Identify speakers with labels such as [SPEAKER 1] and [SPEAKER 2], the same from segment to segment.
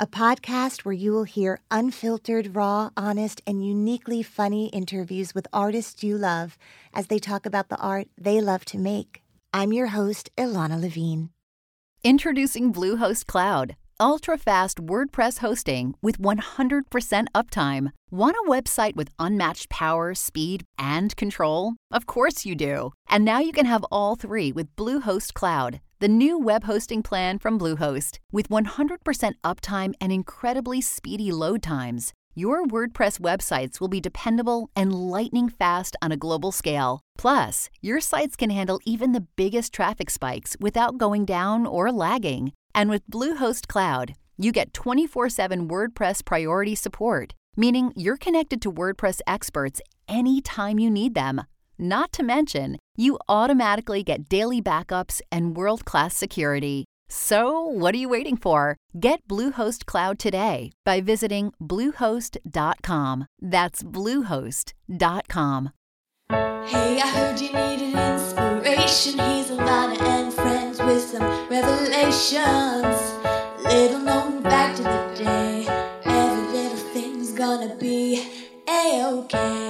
[SPEAKER 1] a podcast where you will hear unfiltered, raw, honest, and uniquely funny interviews with artists you love as they talk about the art they love to make. I'm your host, Ilana Levine.
[SPEAKER 2] Introducing Bluehost Cloud, ultra fast WordPress hosting with 100% uptime. Want a website with unmatched power, speed, and control? Of course you do. And now you can have all three with Bluehost Cloud, the new web hosting plan from Bluehost. With 100% uptime and incredibly speedy load times, your WordPress websites will be dependable and lightning fast on a global scale. Plus, your sites can handle even the biggest traffic spikes without going down or lagging. And with Bluehost Cloud, you get 24 7 WordPress priority support, meaning you're connected to WordPress experts anytime you need them. Not to mention, you automatically get daily backups and world class security. So, what are you waiting for? Get Bluehost Cloud today by visiting Bluehost.com. That's Bluehost.com.
[SPEAKER 3] Hey, I heard you needed inspiration. He's a Lana and friends with some revelations. Little known back to the day. Every little thing's gonna be A-OK. A-OK.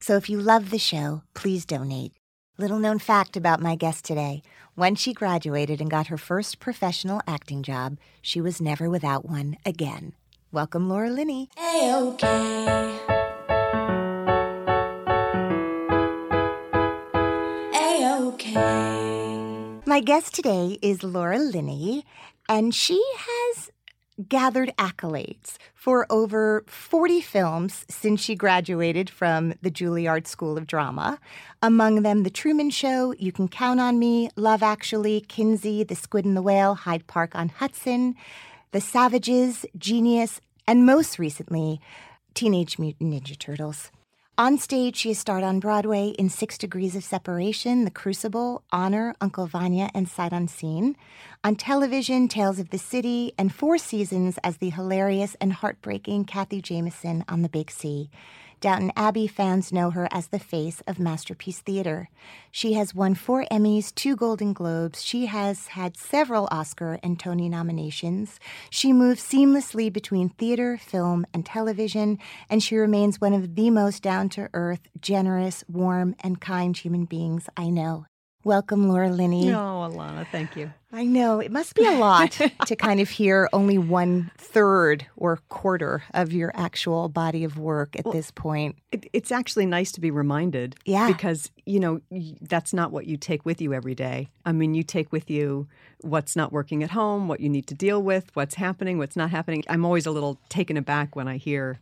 [SPEAKER 1] So if you love the show, please donate. Little known fact about my guest today when she graduated and got her first professional acting job, she was never without one again. Welcome, Laura Linney.
[SPEAKER 3] A-OK. A-OK.
[SPEAKER 1] My guest today is Laura Linney, and she has gathered accolades for over 40 films since she graduated from the Juilliard School of Drama. Among them, The Truman Show, You Can Count on Me, Love Actually, Kinsey, The Squid and the Whale, Hyde Park on Hudson, The Savages, Genius, and most recently, Teenage Mutant Ninja Turtles. On stage, she has starred on Broadway in Six Degrees of Separation, The Crucible, Honor, Uncle Vanya, and Sight Unseen. On television, Tales of the City, and four seasons as the hilarious and heartbreaking Kathy Jameson on The Big C. Downton Abbey fans know her as the face of Masterpiece Theater. She has won four Emmys, two Golden Globes. She has had several Oscar and Tony nominations. She moves seamlessly between theater, film, and television, and she remains one of the most down to earth, generous, warm, and kind human beings I know. Welcome, Laura Linney.
[SPEAKER 4] Oh, Ilana, thank you.
[SPEAKER 1] I know. It must be a lot to kind of hear only one third or quarter of your actual body of work at
[SPEAKER 4] Well,
[SPEAKER 1] this point.
[SPEAKER 4] It, it's actually nice to be reminded.
[SPEAKER 1] Yeah.
[SPEAKER 4] Because, you know, that's not what you take with you every day. I mean, you take with you what's not working at home, what you need to deal with, what's happening, what's not happening. I'm always a little taken aback when I hear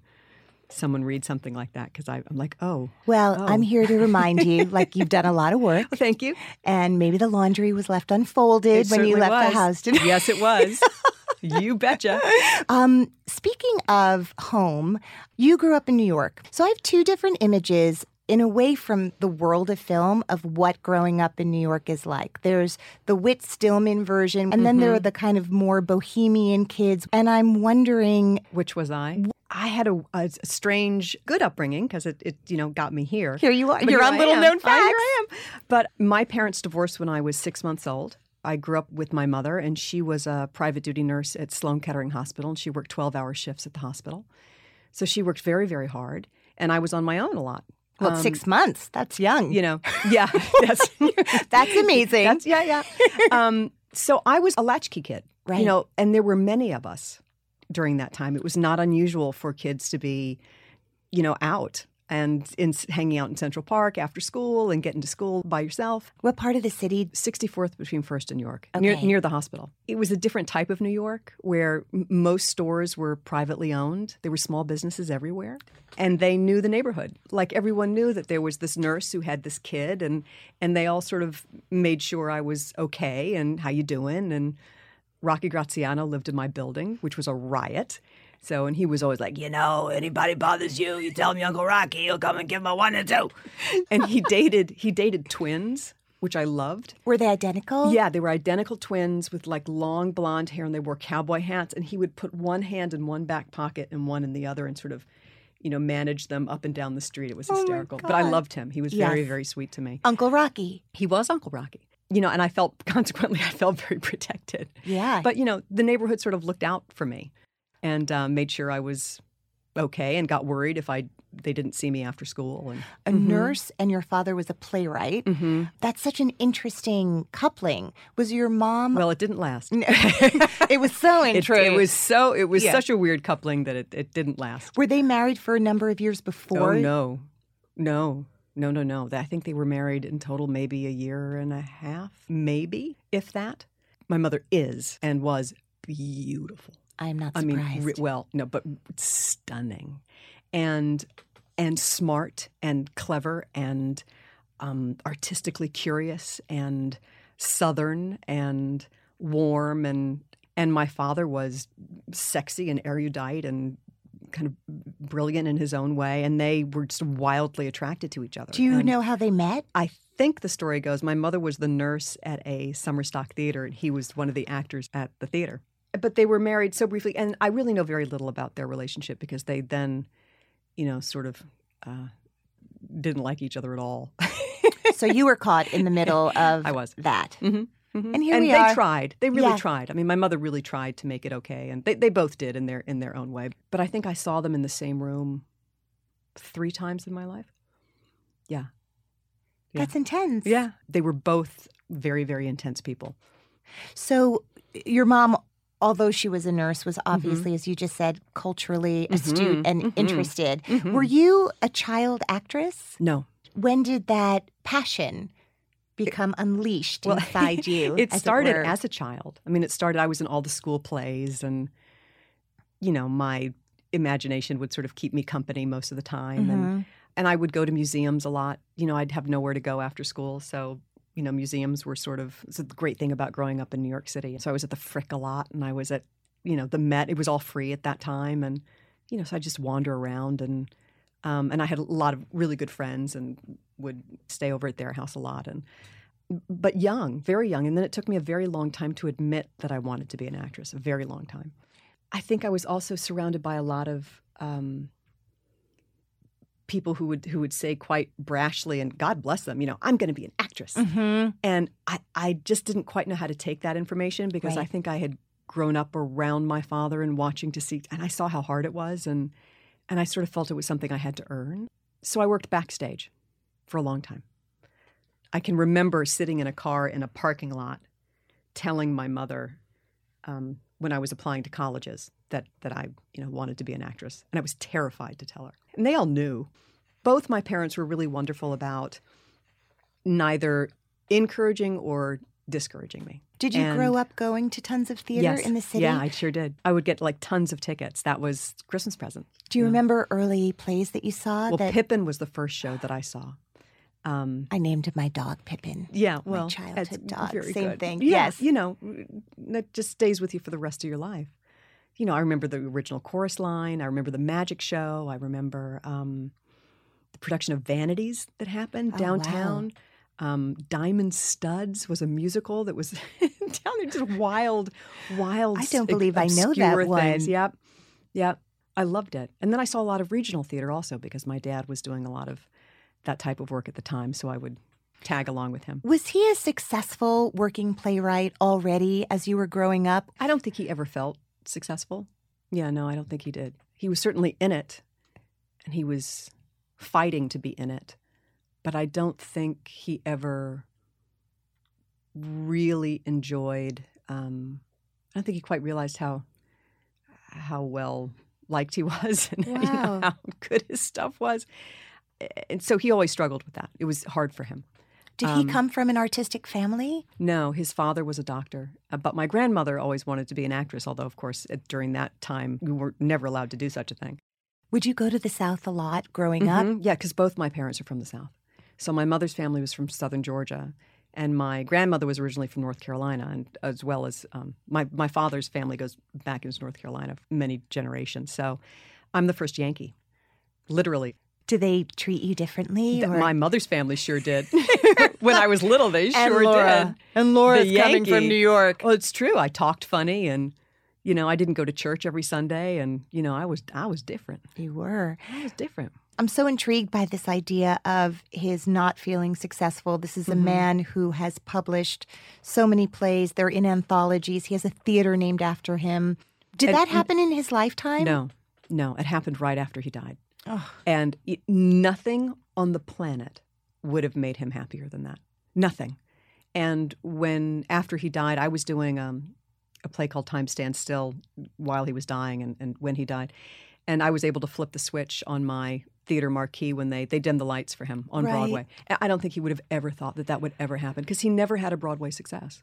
[SPEAKER 4] someone read something like that because I'm like, oh.
[SPEAKER 1] Well,
[SPEAKER 4] oh.
[SPEAKER 1] I'm here to remind you, like you've done a lot of work.
[SPEAKER 4] Thank you.
[SPEAKER 1] And maybe the laundry was left unfolded
[SPEAKER 4] It
[SPEAKER 1] when you left
[SPEAKER 4] was.
[SPEAKER 1] the house.
[SPEAKER 4] Yes, it was. you betcha.
[SPEAKER 1] Um, speaking of home, you grew up in New York. So I have two different images in a way from the world of film of what growing up in New York is like. There's the Whit Stillman version, and then there are the kind of more bohemian kids. And I'm wondering
[SPEAKER 4] Which was I? I had a, a strange, good upbringing because it, it, you know, got me here.
[SPEAKER 1] Here you are.
[SPEAKER 4] But
[SPEAKER 1] You're on Little
[SPEAKER 4] am.
[SPEAKER 1] Known
[SPEAKER 4] Uh, Here I am. But my parents divorced when I was six months old. I grew up with my mother, and she was a private duty nurse at Sloan Kettering Hospital, and she worked 12 hour shifts at the hospital. So she worked very, very hard, and I was on my own a lot.
[SPEAKER 1] Well,
[SPEAKER 4] Um,
[SPEAKER 1] six months. That's young.
[SPEAKER 4] You know, yeah, that's,
[SPEAKER 1] That's amazing.
[SPEAKER 4] that's yeah, yeah. Um, so I was a latchkey kid,
[SPEAKER 1] Right.
[SPEAKER 4] You know, and there were many of us during that time. It was not unusual for kids to be you know, out and in hanging out in Central Park after school and getting to school by yourself.
[SPEAKER 1] What part of the city?
[SPEAKER 4] 64th between First and York, near,
[SPEAKER 1] Okay.
[SPEAKER 4] near the hospital. It was a different type of New York where m- most stores were privately owned. There were small businesses everywhere, and they knew the neighborhood. Like everyone knew that there was this nurse who had this kid, and and they all sort of made sure I was okay and how you doing. And Rocky Graziano lived in my building, which was a riot. So, and he was always like, you know, anybody bothers you, you tell me Uncle Rocky, he'll come and give him a one and two. and he dated he dated twins, which I loved.
[SPEAKER 1] Were they identical?
[SPEAKER 4] Yeah, they were identical twins with like long blonde hair and they wore cowboy hats. And he would put one hand in one back pocket and one in the other and sort of, you know, manage them up and down the street. It was
[SPEAKER 1] Oh
[SPEAKER 4] hysterical. But I loved him. He was very, very sweet to me.
[SPEAKER 1] Uncle Rocky.
[SPEAKER 4] He was Uncle Rocky. You know, and I felt consequently, I felt very protected.
[SPEAKER 1] Yeah.
[SPEAKER 4] But, you know, the neighborhood sort of looked out for me and uh, made sure I was okay and got worried if I they didn't see me after school. And
[SPEAKER 1] a nurse and your father was a playwright.
[SPEAKER 4] Mm-hmm.
[SPEAKER 1] That's such an interesting coupling. Was your mom?
[SPEAKER 4] well, it didn't last.
[SPEAKER 1] it was so
[SPEAKER 4] It, it was so it was
[SPEAKER 1] Yeah.
[SPEAKER 4] such a weird coupling that it, it didn't last.
[SPEAKER 1] Were they married for a number of years before?
[SPEAKER 4] Oh no, no, no, no, no. I think they were married in total maybe a year and a half, maybe if that. My mother is and was beautiful.
[SPEAKER 1] I am not
[SPEAKER 4] I mean, re- well, no, but stunning, and and smart and clever and um, artistically curious and southern and warm and and my father was sexy and erudite and kind of brilliant in his own way and they were just wildly attracted to each other.
[SPEAKER 1] Do you
[SPEAKER 4] And
[SPEAKER 1] know how they met?
[SPEAKER 4] I think the story goes my mother was the nurse at a summer stock theater and he was one of the actors at the theater. But they were married so briefly and I really know very little about their relationship because they then, you know, sort of uh, didn't like each other at all.
[SPEAKER 1] so you were caught in the middle of
[SPEAKER 4] I was.
[SPEAKER 1] that.
[SPEAKER 4] Mhm, mhm.
[SPEAKER 1] And here
[SPEAKER 4] and
[SPEAKER 1] we
[SPEAKER 4] they
[SPEAKER 1] are.
[SPEAKER 4] tried. They really
[SPEAKER 1] Yeah.
[SPEAKER 4] tried. I mean, my mother really tried to make it okay, and they, they both did in their in their own way. But I think I saw them in the same room three times in my life. Yeah, Yeah.
[SPEAKER 1] That's intense.
[SPEAKER 4] yeah. They were both very very intense people.
[SPEAKER 1] So your mom, although she was a nurse, was obviously, as you just said, culturally astute
[SPEAKER 4] Mhm,
[SPEAKER 1] and
[SPEAKER 4] mhm,
[SPEAKER 1] interested.
[SPEAKER 4] mhm.
[SPEAKER 1] Were you a child actress?
[SPEAKER 4] No,
[SPEAKER 1] When did that passion become unleashed
[SPEAKER 4] Well,
[SPEAKER 1] inside you?
[SPEAKER 4] it
[SPEAKER 1] as
[SPEAKER 4] started
[SPEAKER 1] were?
[SPEAKER 4] as a child. I mean, it started. I was in all the school plays, and you know, my imagination would sort of keep me company most of the time, and and I would go to museums a lot. You know, I'd have nowhere to go after school, so you know, museums were sort of it's a great thing about growing up in New York City. So I was at the Frick a lot, and I was at you know the Met. It was all free at that time, and you know, so I just wander around and. Um, and I had a lot of really good friends and would stay over at their house a lot. And but young, very young. And then it took me a very long time to admit that I wanted to be an actress, a very long time. I think I was also surrounded by a lot of um, people who would who would say quite brashly, and God bless them, you know, I'm going to be an actress.
[SPEAKER 1] Mhm.
[SPEAKER 4] And I, I just didn't quite know how to take that information because I think I had grown up around my father and watching to see, and I saw how hard it was, and and I sort of felt it was something I had to earn. So I worked backstage for a long time. I can remember sitting in a car in a parking lot, telling my mother um, when I was applying to colleges that that I you know wanted to be an actress, and I was terrified to tell her. And they all knew. Both my parents were really wonderful about neither encouraging or discouraging me.
[SPEAKER 1] Did you
[SPEAKER 4] And-
[SPEAKER 1] grow up going to tons of theater
[SPEAKER 4] Yes.
[SPEAKER 1] in the city?
[SPEAKER 4] Yeah, I sure did. I would get like tons of tickets. That was Christmas present.
[SPEAKER 1] Do you remember early plays that you saw?
[SPEAKER 4] Well,
[SPEAKER 1] that
[SPEAKER 4] Pippin was the first show that I saw. Um,
[SPEAKER 1] I named my dog Pippin.
[SPEAKER 4] yeah,
[SPEAKER 1] My
[SPEAKER 4] well,
[SPEAKER 1] childhood
[SPEAKER 4] that's
[SPEAKER 1] dog, same
[SPEAKER 4] good.
[SPEAKER 1] thing.
[SPEAKER 4] Yeah,
[SPEAKER 1] Yes.
[SPEAKER 4] you know, that just stays with you for the rest of your life. You know, I remember the original chorus line. I remember the magic show. I remember um, the production of Vanities that happened
[SPEAKER 1] Oh, wow.
[SPEAKER 4] downtown. Um, Diamond Studs was a musical that was down there, just wild, wild.
[SPEAKER 1] I don't believe I know that one.
[SPEAKER 4] Things. Yep, yep. I loved it, and then I saw a lot of regional theater also because my dad was doing a lot of that type of work at the time, so I would tag along with him.
[SPEAKER 1] Was he a successful working playwright already as you were growing up?
[SPEAKER 4] I don't think he ever felt successful. Yeah, no, I don't think he did. He was certainly in it, and he was fighting to be in it, but I don't think he ever really enjoyed. Um, I don't think he quite realized how how well liked he was and you know, how good his stuff was. And so he always struggled with that. It was hard for him.
[SPEAKER 1] Did he come from an artistic family?
[SPEAKER 4] No, his father was a doctor, uh, but my grandmother always wanted to be an actress. Although, of course, during that time, we were never allowed to do such a thing.
[SPEAKER 1] Would you go to the South a lot growing up?
[SPEAKER 4] Mhm. Yeah, because both my parents are from the South. So my mother's family was from southern Georgia, and my grandmother was originally from North Carolina, and as well as um, my my father's family goes back into North Carolina many generations. So I'm the first Yankee, literally.
[SPEAKER 1] Do they treat you differently? Or-
[SPEAKER 4] My mother's family sure did. when I was little, they sure
[SPEAKER 1] Laura.
[SPEAKER 4] did.
[SPEAKER 1] And Laura's
[SPEAKER 4] The
[SPEAKER 1] coming from New York.
[SPEAKER 4] Well, it's true. I talked funny, and you know, I didn't go to church every Sunday, and you know, I was I was different.
[SPEAKER 1] You were.
[SPEAKER 4] I was different.
[SPEAKER 1] I'm so intrigued by this idea of his not feeling successful. This is a
[SPEAKER 4] Mm-hmm.
[SPEAKER 1] man who has published so many plays. They're in anthologies. He has a theater named after him. Did
[SPEAKER 4] And-
[SPEAKER 1] that happen in his lifetime?
[SPEAKER 4] No, no, it happened right after he died.
[SPEAKER 1] Oh.
[SPEAKER 4] And it, nothing on the planet would have made him happier than that. Nothing. And when, after he died, I was doing um, a play called Time Stands Still while he was dying and, and when he died. And I was able to flip the switch on my theater marquee when they, they dimmed the lights for him on
[SPEAKER 1] Right.
[SPEAKER 4] Broadway. I- I don't think he would have ever thought that that would ever happen because he never had a Broadway success.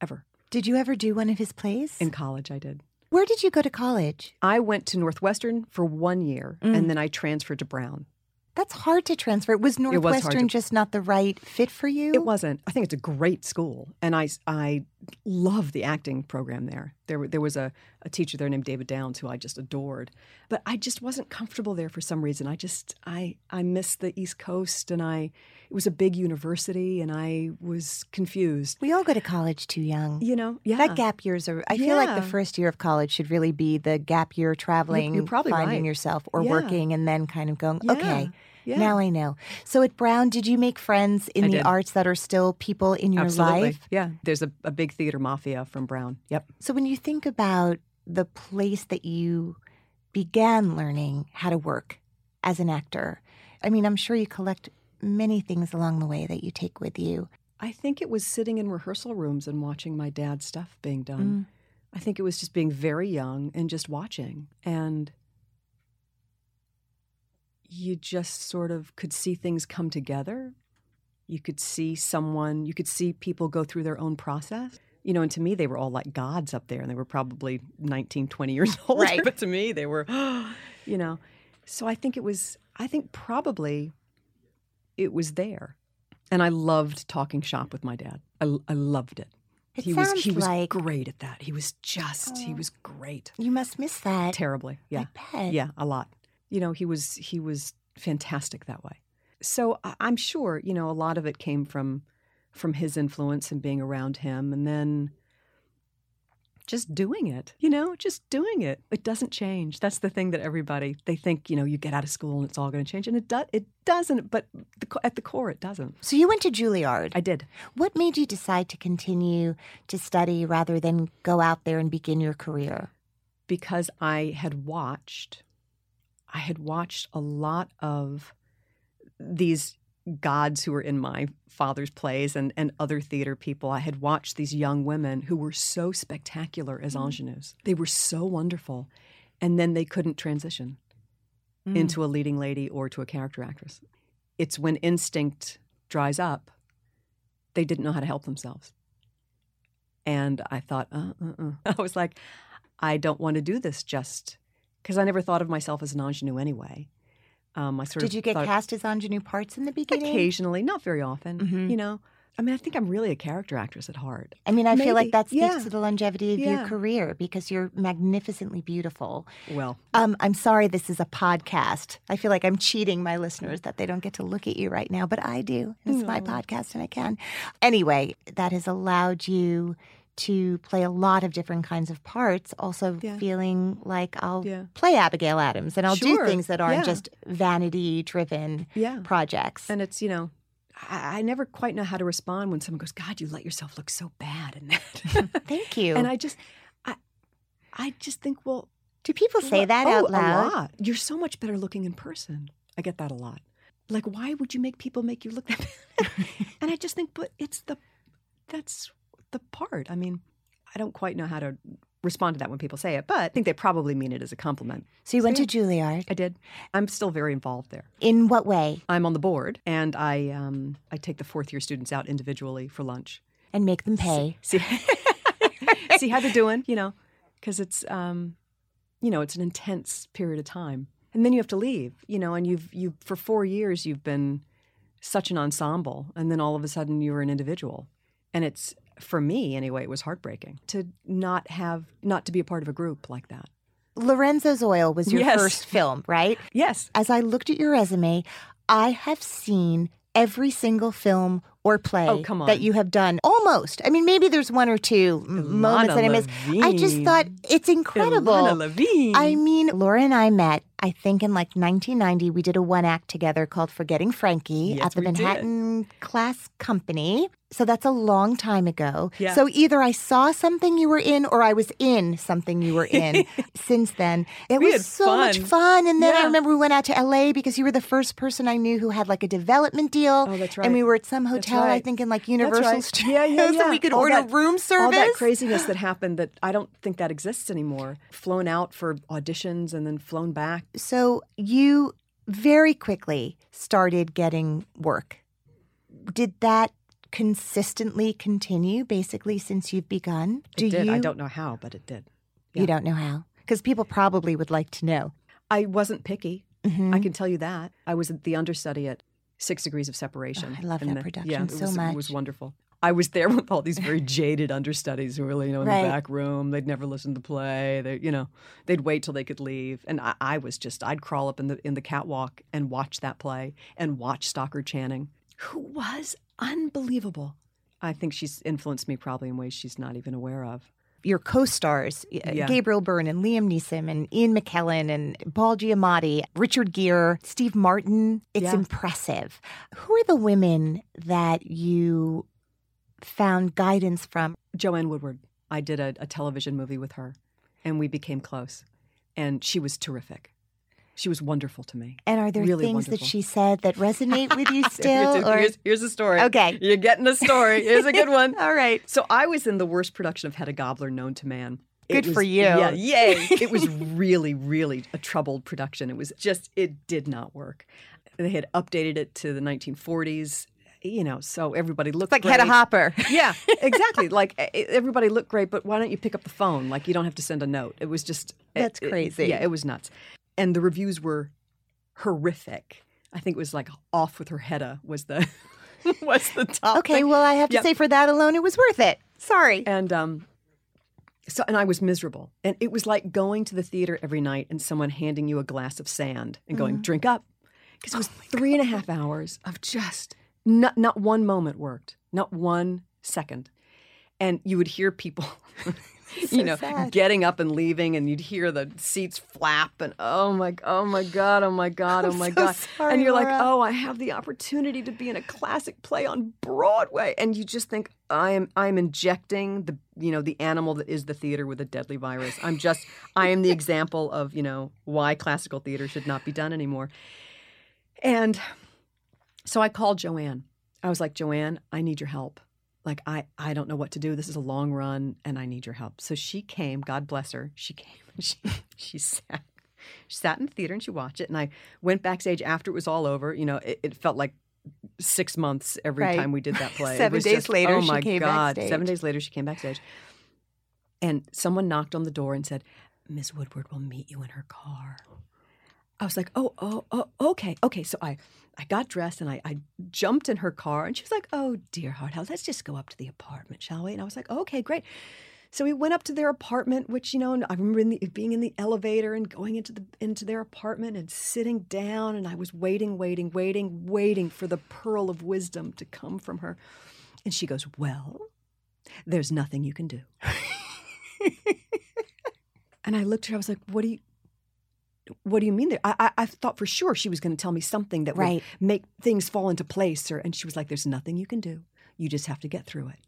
[SPEAKER 4] Ever.
[SPEAKER 1] Did you ever do one of his plays?
[SPEAKER 4] In college, I did.
[SPEAKER 1] Where did you go to college?
[SPEAKER 4] I went to Northwestern for one year
[SPEAKER 1] Mm.
[SPEAKER 4] and then I transferred to Brown.
[SPEAKER 1] That's hard to transfer. Was
[SPEAKER 4] was to-
[SPEAKER 1] Northwestern just not the right fit for you?
[SPEAKER 4] It wasn't. I think it's a great school, and I I love the acting program there. There there was a, a teacher there named David Downs who I just adored, but I just wasn't comfortable there for some reason. I just I I missed the East Coast, and I it was a big university, and I was confused.
[SPEAKER 1] We all go to college too young.
[SPEAKER 4] You know, yeah.
[SPEAKER 1] That gap years are. I feel like the first year of college should really be the gap year traveling, you're
[SPEAKER 4] probably
[SPEAKER 1] finding
[SPEAKER 4] right.
[SPEAKER 1] yourself, or
[SPEAKER 4] Yeah.
[SPEAKER 1] working, and then kind of going,
[SPEAKER 4] Yeah.
[SPEAKER 1] okay,
[SPEAKER 4] Yeah.
[SPEAKER 1] now I know. So at Brown, did you make friends in
[SPEAKER 4] I
[SPEAKER 1] the
[SPEAKER 4] did.
[SPEAKER 1] arts that are still people in your
[SPEAKER 4] Absolutely.
[SPEAKER 1] life?
[SPEAKER 4] Yeah, there's a, a big theater mafia from Brown. Yep.
[SPEAKER 1] So when you think about the place that you began learning how to work as an actor, I mean, I'm sure you collect many things along the way that you take with you.
[SPEAKER 4] I think it was sitting in rehearsal rooms and watching my dad's stuff being
[SPEAKER 1] Mm.
[SPEAKER 4] done. I think it was just being very young and just watching. And you just sort of could see things come together. You could see someone, you could see people go through their own process. You know, and to me, they were all like gods up there, and they were probably 19, 20 years old.
[SPEAKER 1] Right.
[SPEAKER 4] But to me, they were, you know. So I think it was, I think probably it was there. And I loved talking shop with my dad. I, I loved it.
[SPEAKER 1] It
[SPEAKER 4] he was
[SPEAKER 1] sounds
[SPEAKER 4] he was
[SPEAKER 1] like-
[SPEAKER 4] great at that. He was just he was great.
[SPEAKER 1] You must miss that.
[SPEAKER 4] Terribly. Yeah.
[SPEAKER 1] I bet.
[SPEAKER 4] Yeah, a lot. You know, he was he was fantastic that way. So I'm sure, you know, a lot of it came from from his influence and being around him and then just doing it, you know, just doing it. It doesn't change. That's the thing that everybody they think, you know, you get out of school and it's all going to change, and it does. It doesn't. But the, at the core, it doesn't.
[SPEAKER 1] So you went to Juilliard.
[SPEAKER 4] I did.
[SPEAKER 1] What made you decide to continue to study rather than go out there and begin your career?
[SPEAKER 4] because I had watched, I had watched a lot of these gods who were in my father's plays and, and other theater people. I had watched these young women who were so spectacular as ingenues. They were so wonderful. And then they couldn't transition into a leading lady or to a character actress. It's when instinct dries up, they didn't know how to help themselves. And I thought, uh, uh, uh. I was like, I don't want to do this just because I never thought of myself as an ingenue anyway. Um, I sort of
[SPEAKER 1] Did you get cast as ingenue parts in the beginning?
[SPEAKER 4] occasionally, not very often.
[SPEAKER 1] Mhm.
[SPEAKER 4] You know, I mean, I think I'm really a character actress at heart.
[SPEAKER 1] I mean, I feel like
[SPEAKER 4] Maybe.
[SPEAKER 1] that speaks
[SPEAKER 4] Yeah.
[SPEAKER 1] to the longevity of your career because you're magnificently beautiful.
[SPEAKER 4] Well,
[SPEAKER 1] Um, I'm sorry this is a podcast. I feel like I'm cheating my listeners that they don't get to look at you right now, but I do. It's my podcast and I can. Anyway, that has allowed you to play a lot of different kinds of parts, also
[SPEAKER 4] Yeah.
[SPEAKER 1] feeling like I'll
[SPEAKER 4] Yeah.
[SPEAKER 1] play Abigail Adams and I'll do things that aren't
[SPEAKER 4] Yeah.
[SPEAKER 1] just vanity driven projects.
[SPEAKER 4] And it's, you know, I, I never quite know how to respond when someone goes, God, you let yourself look so bad in that.
[SPEAKER 1] Thank you.
[SPEAKER 4] and I just, I, I just think, well,
[SPEAKER 1] do people say
[SPEAKER 4] what-
[SPEAKER 1] that
[SPEAKER 4] oh,
[SPEAKER 1] out loud?
[SPEAKER 4] A lot. You're so much better looking in person. I get that a lot. Like, why would you make people make you look that bad? and I just think, but it's the, that's the part. I mean, I don't quite know how to respond to that when people say it, but I think they probably mean it as a compliment.
[SPEAKER 1] So you went to Juilliard.
[SPEAKER 4] I did. I'm still very involved there.
[SPEAKER 1] In what way?
[SPEAKER 4] I'm on the board, and I um, I take the fourth year students out individually for lunch.
[SPEAKER 1] And make them pay.
[SPEAKER 4] See, see how they're doing, you know, because it's um, you know, it's an intense period of time, and then you have to leave, you know, and you've you for four years you've been such an ensemble, and then all of a sudden you're an individual, and it's for me anyway, it was heartbreaking to not have not to be a part of a group like that.
[SPEAKER 1] Lorenzo's Oil was your
[SPEAKER 4] Yes.
[SPEAKER 1] first film, right?
[SPEAKER 4] Yes,
[SPEAKER 1] As I looked at your resume, I have seen every single film or play
[SPEAKER 4] Oh,
[SPEAKER 1] that you have done. Almost. I mean, maybe there's one or two moments that I missed. I just thought it's incredible.
[SPEAKER 4] Ilana Levine.
[SPEAKER 1] I mean, Laura and I met, I think, in like 1990. We did a one act together called Forgetting Frankie
[SPEAKER 4] Yes,
[SPEAKER 1] at the
[SPEAKER 4] we did.
[SPEAKER 1] Manhattan Class Company. So that's a long time ago.
[SPEAKER 4] Yeah.
[SPEAKER 1] So either I saw something you were in or I was in something you were in since then. It
[SPEAKER 4] We
[SPEAKER 1] was so much
[SPEAKER 4] fun.
[SPEAKER 1] fun. And then I remember we went out to LA because you were the first person I knew who had like a development deal.
[SPEAKER 4] Oh, that's right.
[SPEAKER 1] And we were at some hotel, I think, in like Universal
[SPEAKER 4] right.
[SPEAKER 1] Studios.
[SPEAKER 4] Yeah, yeah, yeah.
[SPEAKER 1] So we could
[SPEAKER 4] All
[SPEAKER 1] order
[SPEAKER 4] that-
[SPEAKER 1] room service.
[SPEAKER 4] All that craziness that happened that I don't think that exists anymore. Flown out for auditions and then flown back.
[SPEAKER 1] So you very quickly started getting work. Did that consistently continue basically since you've begun?
[SPEAKER 4] It
[SPEAKER 1] Do
[SPEAKER 4] did.
[SPEAKER 1] you?
[SPEAKER 4] I don't know how, but it did. yeah.
[SPEAKER 1] You don't know how because people probably would like to know.
[SPEAKER 4] I wasn't picky.
[SPEAKER 1] Mhm.
[SPEAKER 4] I can tell you that. I was the understudy at Six Degrees of Separation.
[SPEAKER 1] Oh, I love that
[SPEAKER 4] the-
[SPEAKER 1] production
[SPEAKER 4] yeah,
[SPEAKER 1] so
[SPEAKER 4] was,
[SPEAKER 1] much.
[SPEAKER 4] It was wonderful. I was there with all these very jaded understudies who were, you know, in
[SPEAKER 1] Right.
[SPEAKER 4] the back room. They'd never listen to play. They, you know, they'd wait till they could leave. And I, I was just, I'd crawl up in the in the catwalk and watch that play and watch Stockard Channing, who was unbelievable. I think she's influenced me probably in ways she's not even aware of.
[SPEAKER 1] Your co-stars, uh,
[SPEAKER 4] Yeah.
[SPEAKER 1] Gabriel Byrne and Liam Neeson and Ian McKellen and Paul Giamatti, Richard Gere, Steve Martin. It's
[SPEAKER 4] Yeah.
[SPEAKER 1] impressive. Who are the women that you found guidance from?
[SPEAKER 4] Joanne Woodward. I did a, a television movie with her, and we became close. And she was terrific. She was wonderful to me.
[SPEAKER 1] And are there
[SPEAKER 4] Really
[SPEAKER 1] things that she said that resonate with you still?
[SPEAKER 4] a-
[SPEAKER 1] or
[SPEAKER 4] here's, here's a story.
[SPEAKER 1] Okay.
[SPEAKER 4] You're getting a story. Here's a good one.
[SPEAKER 1] all right.
[SPEAKER 4] So I was in the worst production of Hedda Gabler known to man. It
[SPEAKER 1] Good for you.
[SPEAKER 4] Yeah, yay. it was really, really a troubled production. It was just, it did not work. They had updated it to the 1940s, you know, so everybody looked
[SPEAKER 1] Like
[SPEAKER 4] great.
[SPEAKER 1] Hedda Hopper.
[SPEAKER 4] Yeah, exactly. like everybody looked great, but why don't you pick up the phone? Like you don't have to send a note. It was just it-
[SPEAKER 1] That's
[SPEAKER 4] it-
[SPEAKER 1] crazy.
[SPEAKER 4] yeah, it was nuts. And the reviews were horrific. I think it was like off with her Hedda was the was the top.
[SPEAKER 1] Okay,
[SPEAKER 4] thing.
[SPEAKER 1] well, I have to
[SPEAKER 4] Yep.
[SPEAKER 1] say for that alone, it was worth it. Sorry.
[SPEAKER 4] And um, so and I was miserable, and it was like going to the theater every night and someone handing you a glass of sand and going, "Drink up," because it was three and a half hours of just not not one moment worked, not one second, and you would hear people. you know,
[SPEAKER 1] sad.
[SPEAKER 4] getting up and leaving, and you'd hear the seats flap, and oh my, oh my god, oh my god, oh my
[SPEAKER 1] so
[SPEAKER 4] god,
[SPEAKER 1] sorry,
[SPEAKER 4] and you're like, oh, I have the opportunity to be in a classic play on Broadway, and you just think, I am, I am injecting the, you know, the animal that is the theater with a deadly virus. I'm just, I am the example of, you know, why classical theater should not be done anymore. And so I called Joanne. I was like, Joanne, I need your help. Like, I, I don't know what to do. This is a long run and I need your help. So she came, God bless her. She came and she, she sat. She sat in the theater and she watched it. And I went backstage after it was all over. You know, it, it felt like six months every
[SPEAKER 1] Right.
[SPEAKER 4] time we did that play. It
[SPEAKER 1] Seven days
[SPEAKER 4] just-
[SPEAKER 1] later,
[SPEAKER 4] oh
[SPEAKER 1] she
[SPEAKER 4] my
[SPEAKER 1] came
[SPEAKER 4] God.
[SPEAKER 1] backstage.
[SPEAKER 4] Seven days later, she came backstage. And someone knocked on the door and said, Miss Woodward will meet you in her car. I was like, oh, oh, oh, okay, okay. So I, I got dressed and I, I jumped in her car, and she was like, oh, dear heart, how let's just go up to the apartment, shall we? And I was like, okay, great. So we went up to their apartment, which you know, I remember in the, being in the elevator and going into the into their apartment and sitting down, and I was waiting, waiting, waiting, waiting for the pearl of wisdom to come from her, and she goes, well, there's nothing you can do. and I looked at her. I was like, what do you? What do you mean there? I, I, I thought for sure she was going to tell me something that
[SPEAKER 1] Right.
[SPEAKER 4] would make things fall into place. Or, and she was like, "There's nothing you can do. You just have to get through it."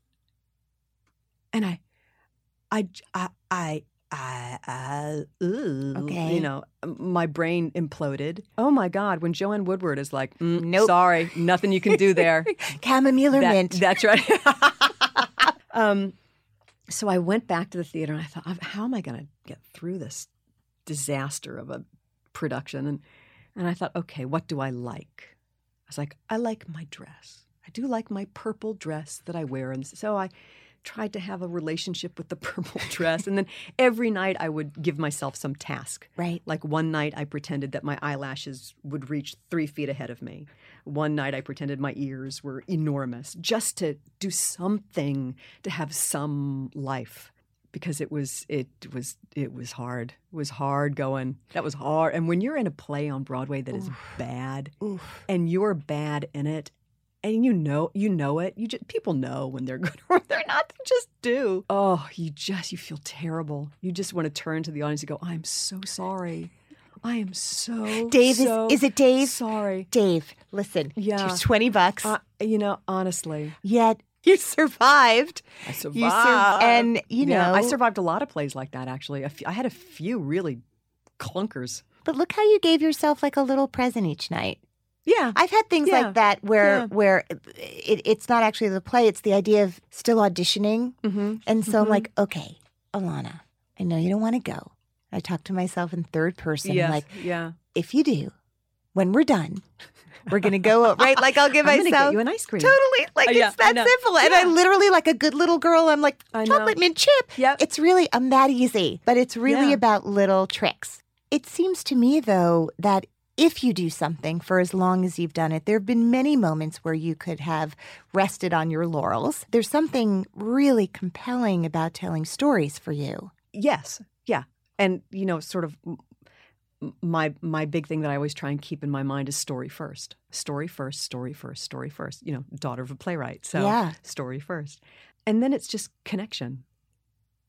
[SPEAKER 4] And I, I, I, I, I, I ooh,
[SPEAKER 1] Okay.
[SPEAKER 4] you know, my brain imploded. Oh my God! When Joanne Woodward is like, mm,
[SPEAKER 1] Nope.
[SPEAKER 4] "Sorry, nothing you can do there."
[SPEAKER 1] Chamomile or
[SPEAKER 4] That-
[SPEAKER 1] mint.
[SPEAKER 4] That's right. um, so I went back to the theater and I thought, how am I going to get through this disaster of a production? And and I thought, okay, what do I like? I was like, I like my dress. I do like my purple dress that I wear, and so I tried to have a relationship with the purple dress. And then every night I would give myself some task.
[SPEAKER 1] Right.
[SPEAKER 4] Like one night I pretended that my eyelashes would reach three feet ahead of me. One night I pretended my ears were enormous, just to do something to have some life. Because it was it was it was hard. It was hard going. That was hard. And when you're in a play on Broadway that is bad,
[SPEAKER 1] Oof.
[SPEAKER 4] and you're bad in it and you know you know it you just people know when they're good or they're not they just do oh you just you feel terrible you just want to turn to the audience and go i'm so sorry i am so
[SPEAKER 1] Dave, is-
[SPEAKER 4] so
[SPEAKER 1] is it Dave?
[SPEAKER 4] sorry
[SPEAKER 1] Dave, listen.
[SPEAKER 4] Yeah.
[SPEAKER 1] 20 bucks.
[SPEAKER 4] uh, you know honestly
[SPEAKER 1] Yet you survived.
[SPEAKER 4] i survived
[SPEAKER 1] You sur- and, you
[SPEAKER 4] Yeah,
[SPEAKER 1] know-
[SPEAKER 4] i survived a lot of plays like that actually A I had a few really clunkers
[SPEAKER 1] But look how you gave yourself like a little present each night.
[SPEAKER 4] yeah
[SPEAKER 1] I've had things
[SPEAKER 4] Yeah.
[SPEAKER 1] like that where
[SPEAKER 4] Yeah.
[SPEAKER 1] where it, it's not actually the play; it's the idea of still auditioning.
[SPEAKER 4] mm-hmm.
[SPEAKER 1] And so I'm
[SPEAKER 4] Mhm.
[SPEAKER 1] like, okay, Ilana, I know you don't want to go. I talk to myself in third person.
[SPEAKER 4] yes
[SPEAKER 1] I'm like,
[SPEAKER 4] yeah
[SPEAKER 1] if you do, when we're done, we're gonna go right. Like I'll give
[SPEAKER 4] i'm
[SPEAKER 1] myself
[SPEAKER 4] get you an ice cream
[SPEAKER 1] totally like
[SPEAKER 4] Uh, yeah,
[SPEAKER 1] it's that simple. And I literally like a good little girl. I'm like chocolate mint chip.
[SPEAKER 4] Yep.
[SPEAKER 1] It's really I'm that easy, but it's really
[SPEAKER 4] Yeah.
[SPEAKER 1] about little tricks. It seems to me though that if you do something for as long as you've done it, there have been many moments where you could have rested on your laurels. There's something really compelling about telling stories for you.
[SPEAKER 4] Yes, yeah, and you know, sort of my my big thing that I always try and keep in my mind is story first, story first, story first, story first. You know, daughter of a playwright, so
[SPEAKER 1] Yeah.
[SPEAKER 4] story first, and then it's just connection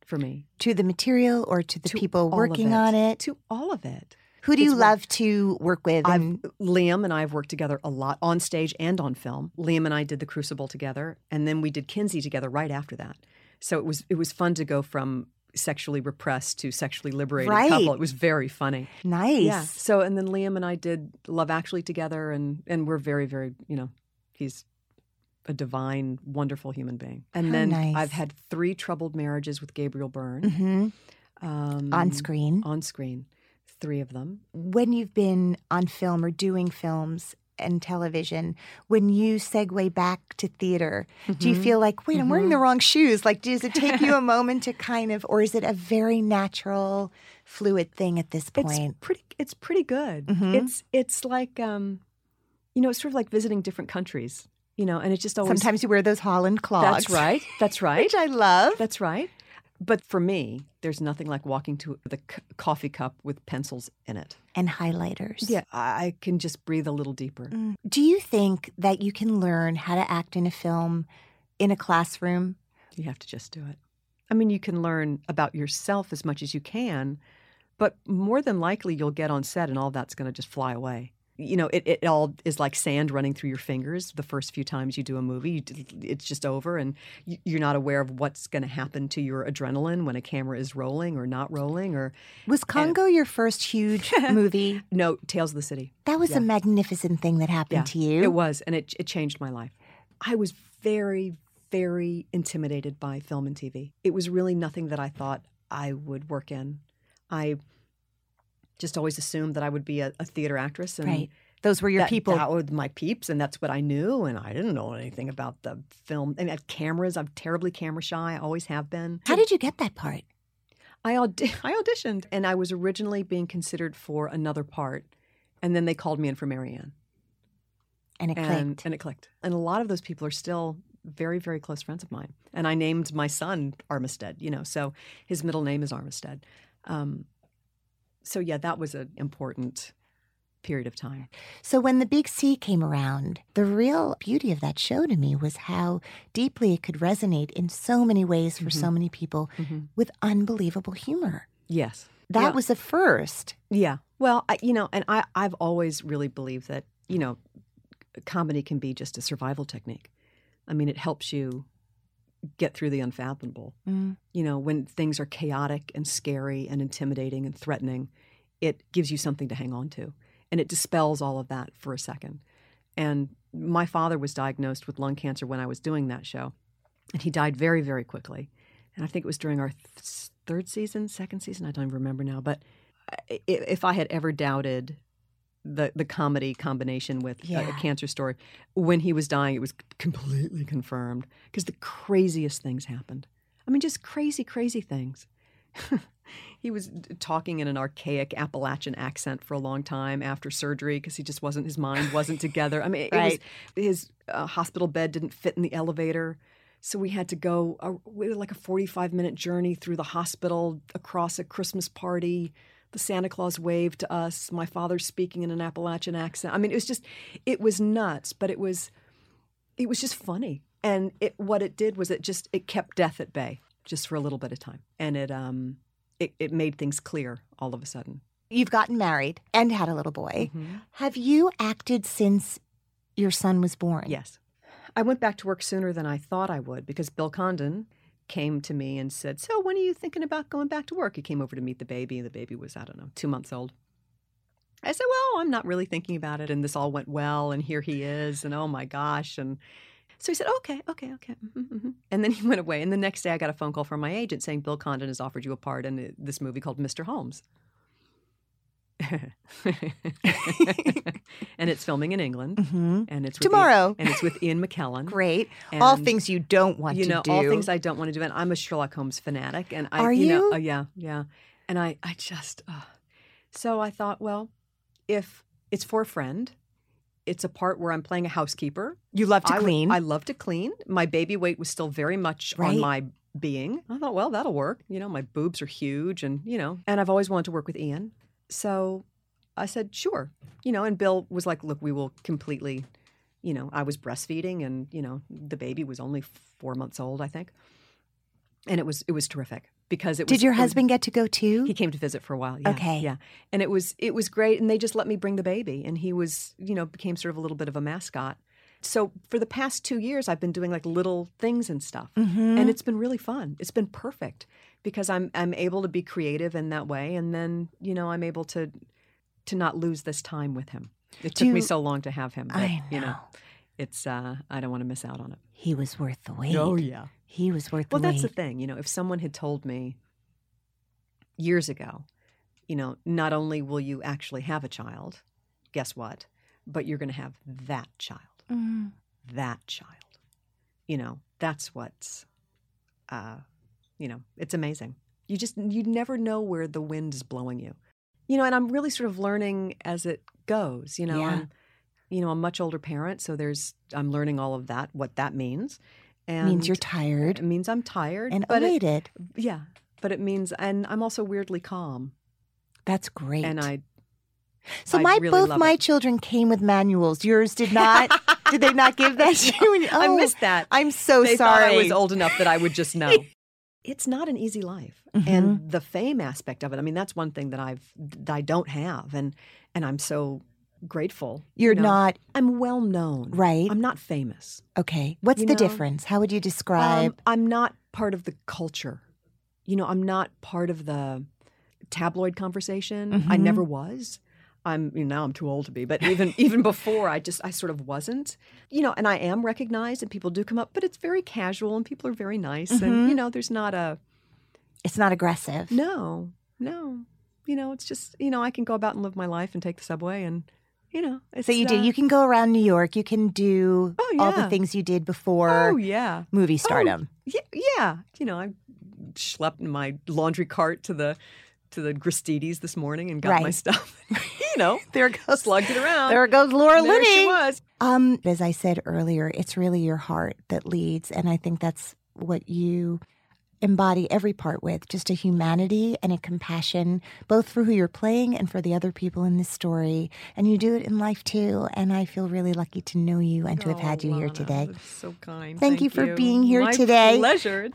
[SPEAKER 4] for me
[SPEAKER 1] To the material or to the
[SPEAKER 4] To
[SPEAKER 1] people working on it.
[SPEAKER 4] to all of it.
[SPEAKER 1] Who do you
[SPEAKER 4] it's what-
[SPEAKER 1] love to work with?
[SPEAKER 4] I've,
[SPEAKER 1] And
[SPEAKER 4] Liam and I have worked together a lot on stage and on film. Liam and I did The Crucible together, and then we did Kinsey together right after that. So it was it was fun to go from sexually repressed to sexually liberated
[SPEAKER 1] Right.
[SPEAKER 4] couple. It was very funny.
[SPEAKER 1] nice.
[SPEAKER 4] Yeah. So and then Liam and I did Love Actually together, and and we're very very you know he's a divine, wonderful human being. And
[SPEAKER 1] How
[SPEAKER 4] then
[SPEAKER 1] nice.
[SPEAKER 4] I've had three troubled marriages with Gabriel Byrne
[SPEAKER 1] hmm
[SPEAKER 4] um,
[SPEAKER 1] On screen.
[SPEAKER 4] On screen, three of them.
[SPEAKER 1] when you've been on film or doing films and television, when you segue back to theater, do you
[SPEAKER 4] Mhm.
[SPEAKER 1] feel like, wait, I'm wearing
[SPEAKER 4] Mhm.
[SPEAKER 1] the wrong shoes? Like, does it take you a moment to kind of, or is it a very natural, fluid thing at this point?
[SPEAKER 4] It's pretty. It's pretty good.
[SPEAKER 1] Mhm.
[SPEAKER 4] It's it's like um, you know, it's sort of like visiting different countries. You know, and it's just always
[SPEAKER 1] Sometimes you wear those Holland clogs.
[SPEAKER 4] That's right. That's right.
[SPEAKER 1] Which I love.
[SPEAKER 4] That's right. But for me, there's nothing like walking to the c- coffee cup with pencils in it.
[SPEAKER 1] and highlighters.
[SPEAKER 4] Yeah, I can just breathe a little deeper.
[SPEAKER 1] Mm. Do you think that you can learn how to act in a film in a classroom?
[SPEAKER 4] You have to just do it. I mean, you can learn about yourself as much as you can, but more than likely you'll get on set and all that's going to just fly away. You know, it, it all is like sand running through your fingers the first few times you do a movie. It's just over, and you- you're not aware of what's going to happen to your adrenaline when a camera is rolling or not rolling. Or
[SPEAKER 1] Was Congo your first huge movie?
[SPEAKER 4] no, Tales of the City.
[SPEAKER 1] That was
[SPEAKER 4] Yeah.
[SPEAKER 1] a magnificent thing that happened
[SPEAKER 4] Yeah,
[SPEAKER 1] to you.
[SPEAKER 4] It was, and it, it changed my life. I was very, very intimidated by film and TV. It was really nothing that I thought I would work in. I just always assumed that I would be a, a theater actress, and
[SPEAKER 1] Right. Those were your
[SPEAKER 4] that,
[SPEAKER 1] people.
[SPEAKER 4] That were my peeps, and that's what I knew. And I didn't know anything about the film. And at cameras, I'm terribly camera shy. I always have been.
[SPEAKER 1] How did you get that part?
[SPEAKER 4] I, audi- I auditioned, and I was originally being considered for another part, and then they called me in for Mary Ann
[SPEAKER 1] And it
[SPEAKER 4] and,
[SPEAKER 1] clicked.
[SPEAKER 4] and it clicked. And a lot of those people are still very, very close friends of mine. And I named my son Armistead, you know, so his middle name is Armistead. Um, so yeah, that was an important period of time.
[SPEAKER 1] So when the big C came around, the real beauty of that show to me was how deeply it could resonate in so many ways for so many people
[SPEAKER 4] Mhm.
[SPEAKER 1] with unbelievable humor.
[SPEAKER 4] Yes.
[SPEAKER 1] That
[SPEAKER 4] Yeah.
[SPEAKER 1] was a first.
[SPEAKER 4] Yeah. Well, I, you know, and I, I've always really believed that, you know, comedy can be just a survival technique. I mean, it helps you get through the unfathomable.
[SPEAKER 1] Mm.
[SPEAKER 4] You know, when things are chaotic and scary and intimidating and threatening, it gives you something to hang on to. And it dispels all of that for a second. And my father was diagnosed with lung cancer when I was doing that show. And he died very, very quickly. and I think it was during our th- third season, second season. I don't even remember now. But i- if I had ever doubted the the comedy combination with a- a, cancer story, when he was dying, it was completely confirmed because the craziest things happened. I mean, just crazy, crazy things. he was talking in an archaic Appalachian accent for a long time after surgery because he just wasn't his mind wasn't together. I mean, it
[SPEAKER 1] Right.
[SPEAKER 4] was his uh, hospital bed didn't fit in the elevator. So we had to go a, like a 45 minute journey through the hospital across a Christmas party. The Santa Claus waved to us. My father speaking in an Appalachian accent. I mean, it was just, it was nuts, but it was, it was just funny. And it, what it did was it just, it kept death at bay just for a little bit of time. And it, um, it, it made things clear all of a sudden.
[SPEAKER 1] You've gotten married and had a little boy.
[SPEAKER 4] Mm-hmm.
[SPEAKER 1] Have you acted since your son was born?
[SPEAKER 4] Yes. I went back to work sooner than I thought I would because Bill Condon came to me and said, So when are you thinking about going back to work? He came over to meet the baby, and the baby was, I don't know, two months old. I said, Well, I'm not really thinking about it. And this all went well, and here he is, and oh my gosh. And so he said, Okay, okay, okay. mhm, mhm." And then he went away. And the next day, I got a phone call from my agent saying, Bill Condon has offered you a part in uh, this movie called Mr. Holmes. and it's filming in England.
[SPEAKER 1] hmm
[SPEAKER 4] And it's with Ian-
[SPEAKER 1] Tomorrow.
[SPEAKER 4] and it's with Ian McKellen.
[SPEAKER 1] Great. all things you don't want
[SPEAKER 4] you
[SPEAKER 1] to
[SPEAKER 4] know,
[SPEAKER 1] do.
[SPEAKER 4] all things I don't want to do. And I'm a Sherlock Holmes fanatic. And I,
[SPEAKER 1] Are
[SPEAKER 4] you? Know,
[SPEAKER 1] you?
[SPEAKER 4] uh, yeah, yeah. And I, I just, uh, so I thought, well, if it's for a friend, it's a part where I'm playing a housekeeper.
[SPEAKER 1] you love to
[SPEAKER 4] I
[SPEAKER 1] clean.
[SPEAKER 4] I love to clean. My baby weight was still very much
[SPEAKER 1] Right.
[SPEAKER 4] on my being. I thought, well, that'll work. You know, my boobs are huge, and you know, and I've always wanted to work with Ian. So I said, sure. You know, and Bill was like, look, we will completely. You know, I was breastfeeding, and you know, the baby was only four months old, I think, and it was it was terrific because it was.
[SPEAKER 1] Did your
[SPEAKER 4] it was-
[SPEAKER 1] husband get to go too?
[SPEAKER 4] he came to visit for a while. Yeah,
[SPEAKER 1] Okay.
[SPEAKER 4] Yeah. And it was it was great and they just let me bring the baby and he was, you know, became sort of a little bit of a mascot. So for the past 2 years I've been doing like little things and stuff.
[SPEAKER 1] Mhm.
[SPEAKER 4] And it's been really fun. It's been perfect because I'm I'm able to be creative in that way and then, you know, I'm able to to not lose this time with him. It
[SPEAKER 1] Do
[SPEAKER 4] took me so long to have him, but
[SPEAKER 1] I
[SPEAKER 4] you know,
[SPEAKER 1] know.
[SPEAKER 4] it's uh I don't want to miss out on it.
[SPEAKER 1] he was worth the wait.
[SPEAKER 4] Oh, yeah.
[SPEAKER 1] He was worth
[SPEAKER 4] Well,
[SPEAKER 1] the
[SPEAKER 4] that's the thing. You know, if someone had told me years ago, you know, not only will you actually have a child, guess what? But you're going to have that child.
[SPEAKER 1] Mm.
[SPEAKER 4] That child. You know, that's what's, uh, you know, it's amazing. You just, you never know where the wind is blowing you. You know, and I'm really sort of learning as it goes. You know,
[SPEAKER 1] Yeah.
[SPEAKER 4] I'm, you know, a much older parent, so there's, I'm learning all of that, what that means. And
[SPEAKER 1] Means you're tired
[SPEAKER 4] it means I'm tired
[SPEAKER 1] and
[SPEAKER 4] but it,
[SPEAKER 1] elated.
[SPEAKER 4] yeah, but it means, and I'm also weirdly calm,
[SPEAKER 1] That's great.
[SPEAKER 4] and I.
[SPEAKER 1] so
[SPEAKER 4] I
[SPEAKER 1] my
[SPEAKER 4] really
[SPEAKER 1] both my
[SPEAKER 4] it.
[SPEAKER 1] children came with manuals. Yours did not. did they not give that to you?
[SPEAKER 4] I
[SPEAKER 1] Oh,
[SPEAKER 4] missed that.
[SPEAKER 1] I'm so
[SPEAKER 4] they
[SPEAKER 1] sorry.
[SPEAKER 4] thought I was old enough that I would just know. It's not an easy life,
[SPEAKER 1] Mm-hmm.
[SPEAKER 4] and the fame aspect of it. I mean, that's one thing that I've that I don't have, and and I'm so grateful. you
[SPEAKER 1] You're
[SPEAKER 4] know.
[SPEAKER 1] not
[SPEAKER 4] I'm well known,
[SPEAKER 1] right.
[SPEAKER 4] I'm not famous.
[SPEAKER 1] okay. What's
[SPEAKER 4] you
[SPEAKER 1] the
[SPEAKER 4] know,
[SPEAKER 1] difference? How would you describe?
[SPEAKER 4] Um, I'm not part of the culture. You know, I'm not part of the tabloid conversation. I
[SPEAKER 1] Mhm.
[SPEAKER 4] never was. I'm you know, now I'm too old to be, but even even before I just I sort of wasn't. You know, and I am recognized and people do come up, but it's very casual and people are very nice
[SPEAKER 1] Mhm.
[SPEAKER 4] and you know, there's not a
[SPEAKER 1] it's not aggressive.
[SPEAKER 4] no, no. You know, it's just, you know, I can go about and live my life and take the subway and you know, it's
[SPEAKER 1] So you do.
[SPEAKER 4] uh,
[SPEAKER 1] You can go around New York. You can do
[SPEAKER 4] Oh,
[SPEAKER 1] all the things you did before
[SPEAKER 4] Oh yeah.
[SPEAKER 1] movie stardom.
[SPEAKER 4] Yeah, yeah. You know, I schlepped my laundry cart to the to the Gristedes this morning and got my stuff. you know,
[SPEAKER 1] There goes
[SPEAKER 4] slugged it around.
[SPEAKER 1] There goes Laura
[SPEAKER 4] there she was.
[SPEAKER 1] Um, as I said earlier, it's really your heart that leads, and I think that's what you embody every part with just a humanity and a compassion, both for who you're playing and for the other people in this story. And you do it in life too. And I feel really lucky to know you and to have had
[SPEAKER 4] Oh,
[SPEAKER 1] you here today.
[SPEAKER 4] so kind.
[SPEAKER 1] Thank you for being here
[SPEAKER 4] My
[SPEAKER 1] today.
[SPEAKER 4] Pleasure.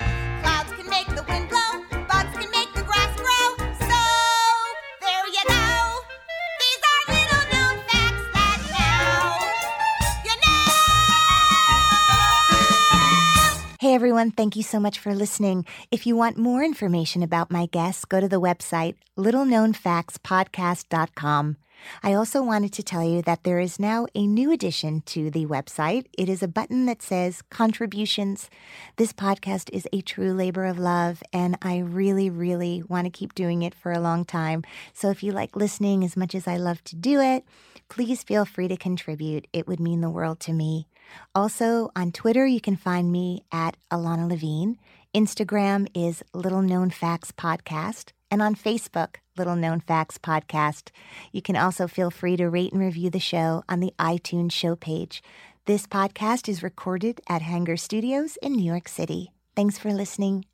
[SPEAKER 1] Hey everyone, thank you so much for listening. If you want more information about my guests, go to the website littleknownfactspodcast.com. I also wanted to tell you that there is now a new addition to the website. It is a button that says contributions. This podcast is a true labor of love, and I really, really want to keep doing it for a long time. So if you like listening as much as I love to do it, please feel free to contribute. It would mean the world to me. Also, on Twitter, you can find me at Ilana Levine. Instagram is Little Known Facts Podcast. And on Facebook, Little Known Facts Podcast. You can also feel free to rate and review the show on the iTunes show page. This podcast is recorded at Hanger Studios in New York City. Thanks for listening.